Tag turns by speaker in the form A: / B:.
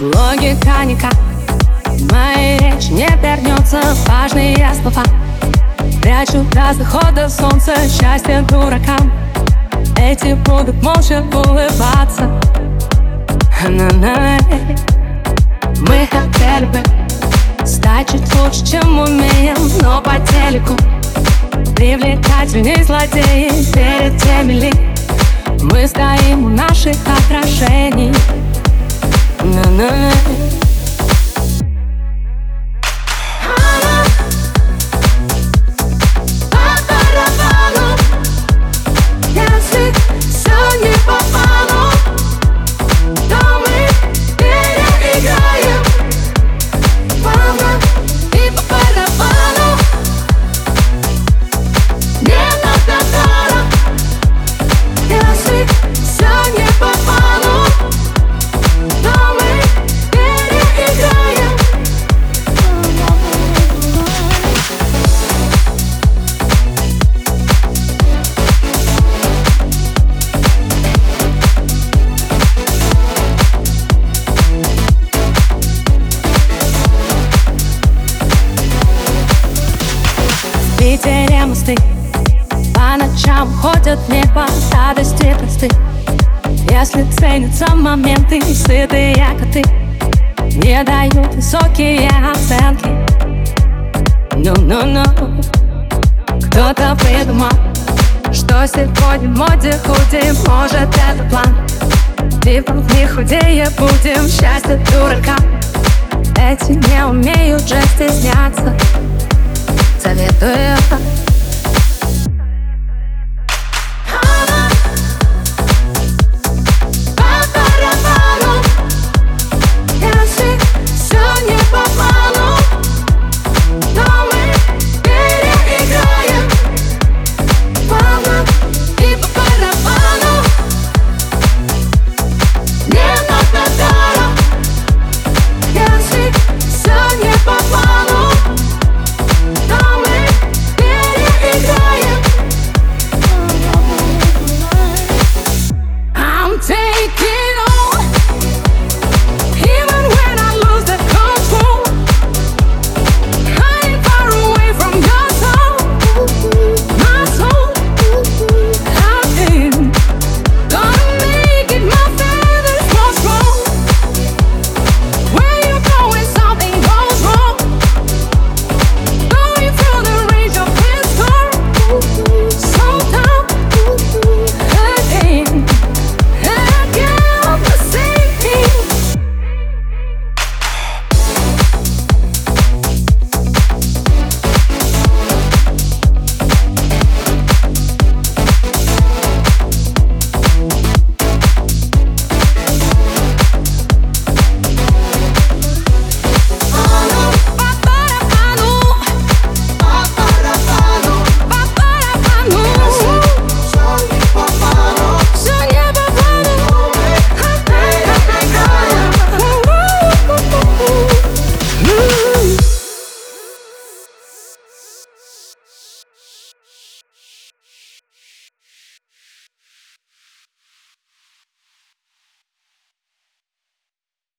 A: Логика никак. Моя речь не вернется. Важные слова Прячу до захода солнца. Счастье дуракам. Эти будут молча улыбаться. Мы хотели бы Стать чуть лучше, чем умеем Но по телеку Привлекательней злодеи. Перед теми ли Мы стоим у наших отражений На-на-на. По Питере мосты По ночам ходят в небо радости просты. Если ценятся моменты, сытые коты Не дают высокие оценки. Ну-ну-ну Кто-то придумал Что сегодня в моде худим Может это план. Типа не худее будем Счастье дурака. Эти не умеют же стесняться Советую